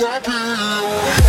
happy.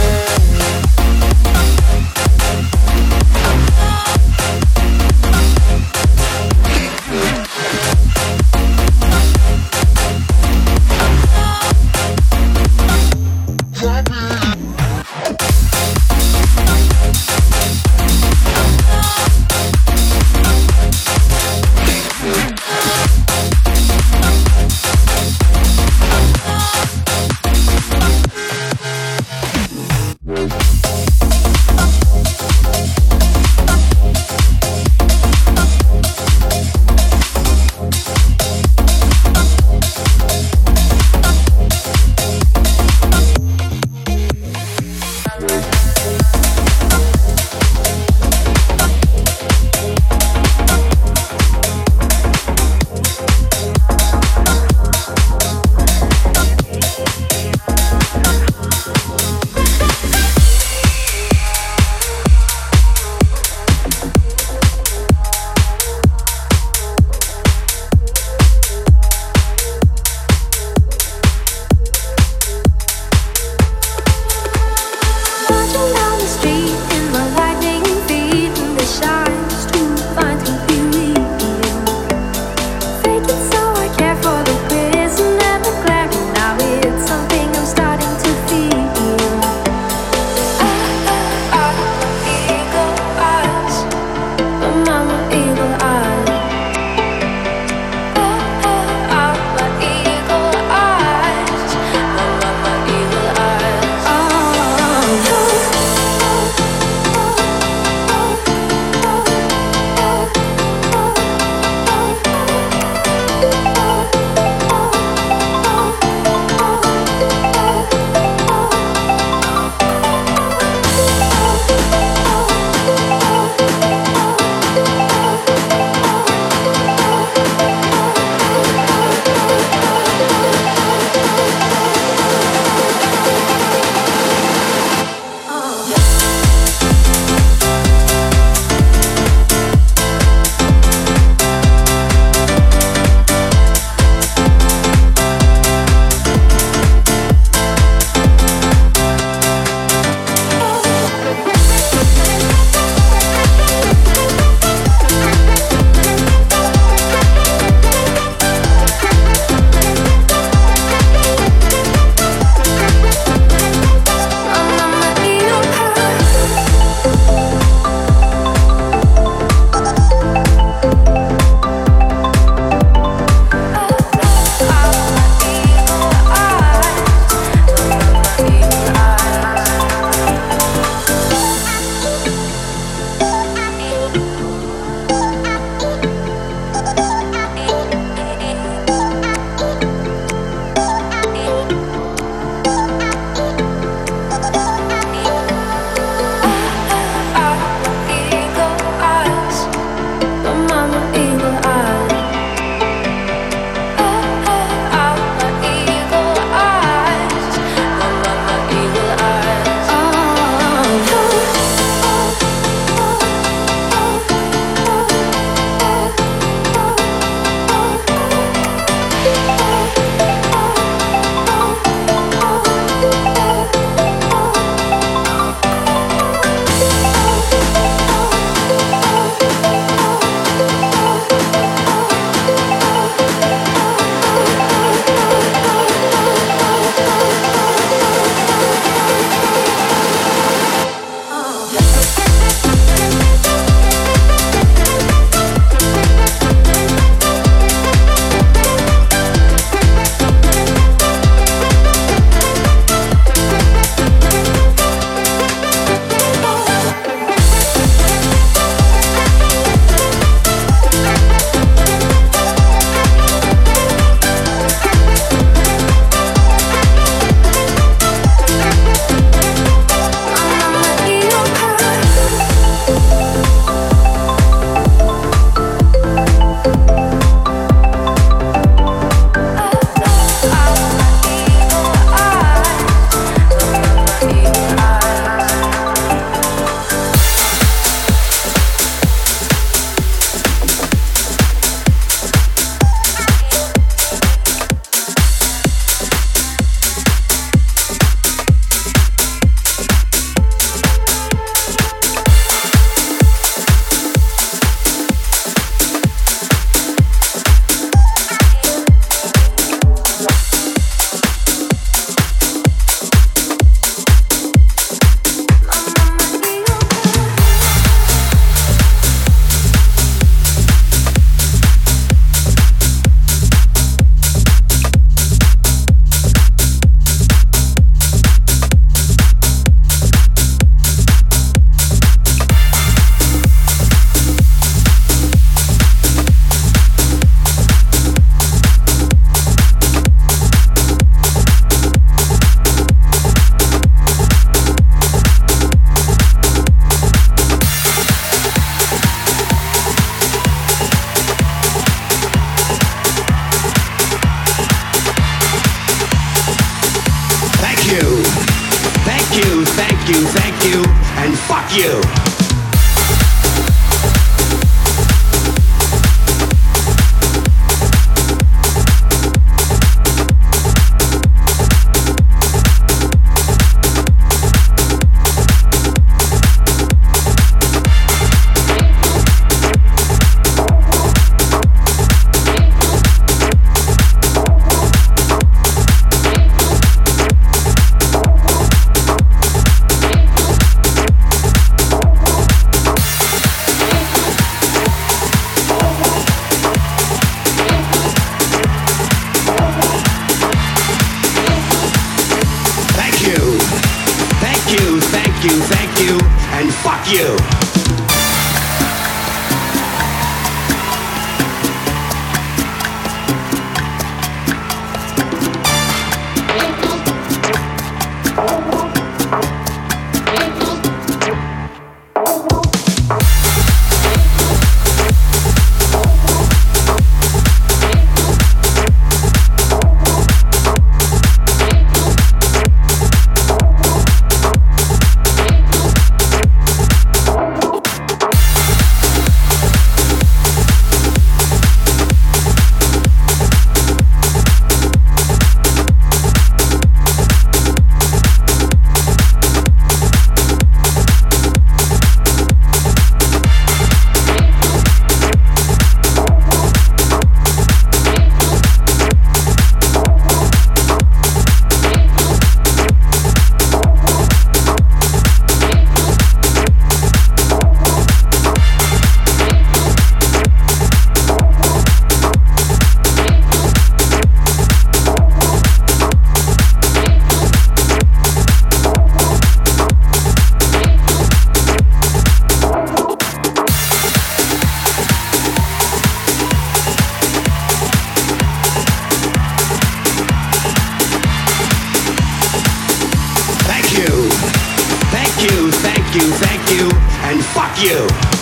Fuck you.